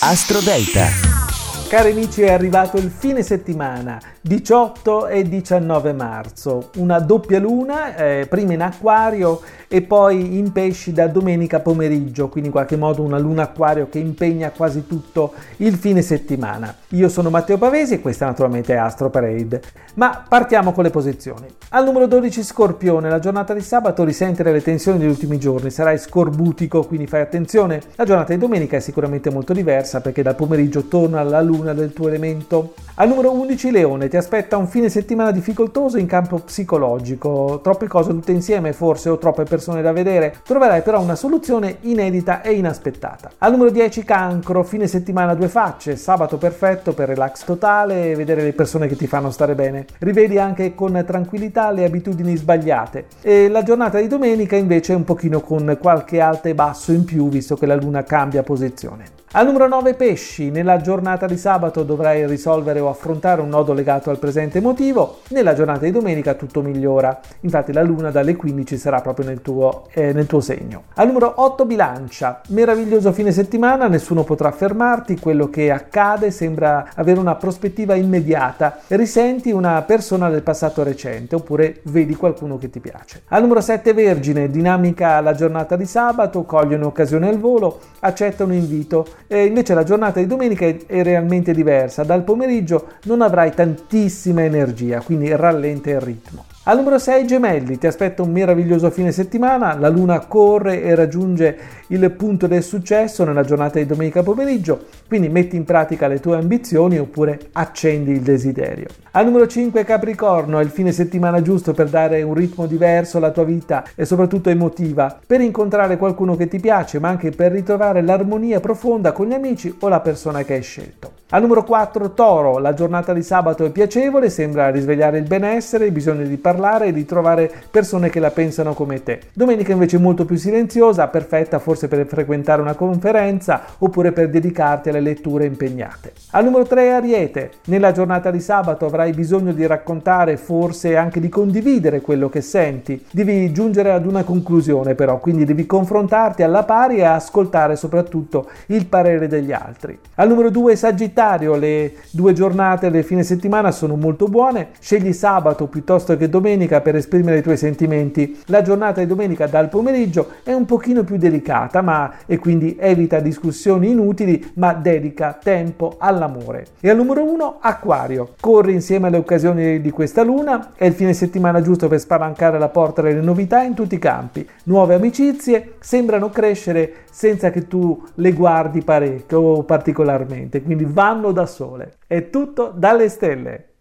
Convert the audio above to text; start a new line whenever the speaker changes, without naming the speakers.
Astro Delta.
Cari amici, è arrivato il fine settimana, 18 e 19 marzo, una doppia luna, eh, prima in acquario e poi in pesci da domenica pomeriggio, quindi in qualche modo una luna acquario che impegna quasi tutto il fine settimana. Io sono Matteo Pavesi e questa naturalmente è Astro Parade. Ma partiamo con le posizioni. Al numero 12 Scorpione, la giornata di sabato risente le tensioni degli ultimi giorni, sarai scorbutico, quindi fai attenzione. La giornata di domenica è sicuramente molto diversa perché dal pomeriggio torna la luna del tuo elemento. Al numero 11 Leone, ti aspetta un fine settimana difficoltoso in campo psicologico, troppe cose tutte insieme forse o troppe persone da vedere, troverai però una soluzione inedita e inaspettata. Al numero 10 Cancro, fine settimana due facce, sabato perfetto per relax totale e vedere le persone che ti fanno stare bene. Rivedi anche con tranquillità le abitudini sbagliate e la giornata di domenica invece un pochino con qualche alta e basso in più visto che la luna cambia posizione. Al numero 9 pesci, nella giornata di sabato dovrai risolvere o affrontare un nodo legato al presente emotivo, nella giornata di domenica tutto migliora, infatti la luna dalle 15 sarà proprio nel tuo, eh, nel tuo segno. Al numero 8 bilancia, meraviglioso fine settimana, nessuno potrà fermarti, quello che accade sembra avere una prospettiva immediata, risenti una persona del passato recente oppure vedi qualcuno che ti piace. Al numero 7 vergine, dinamica la giornata di sabato, coglie un'occasione al volo, accetta un invito e invece la giornata di domenica è realmente diversa, dal pomeriggio non avrai tantissima energia, quindi rallenta il ritmo. Al numero 6 gemelli, ti aspetta un meraviglioso fine settimana, la luna corre e raggiunge il punto del successo nella giornata di domenica pomeriggio, quindi metti in pratica le tue ambizioni oppure accendi il desiderio. Al numero 5 Capricorno, è il fine settimana giusto per dare un ritmo diverso alla tua vita e soprattutto emotiva, per incontrare qualcuno che ti piace, ma anche per ritrovare l'armonia profonda con gli amici o la persona che hai scelto. Al numero 4 Toro, la giornata di sabato è piacevole, sembra risvegliare il benessere, bisogna di parlare e di trovare persone che la pensano come te. Domenica invece molto più silenziosa, perfetta forse per frequentare una conferenza oppure per dedicarti alle letture impegnate. Al numero 3 Ariete, nella giornata di sabato avrai bisogno di raccontare, forse anche di condividere quello che senti. Devi giungere ad una conclusione però, quindi devi confrontarti alla pari e ascoltare soprattutto il parere degli altri. Al numero 2 Sagittario, calendario, le due giornate del fine settimana sono molto buone, scegli sabato piuttosto che domenica per esprimere i tuoi sentimenti. La giornata di domenica dal pomeriggio è un pochino più delicata, ma e quindi evita discussioni inutili, ma dedica tempo all'amore. E al numero uno, Acquario. Corri insieme alle occasioni di questa luna, è il fine settimana giusto per spalancare la porta delle novità in tutti i campi. Nuove amicizie sembrano crescere senza che tu le guardi parecchio o particolarmente, quindi vanno da sole. È tutto dalle stelle.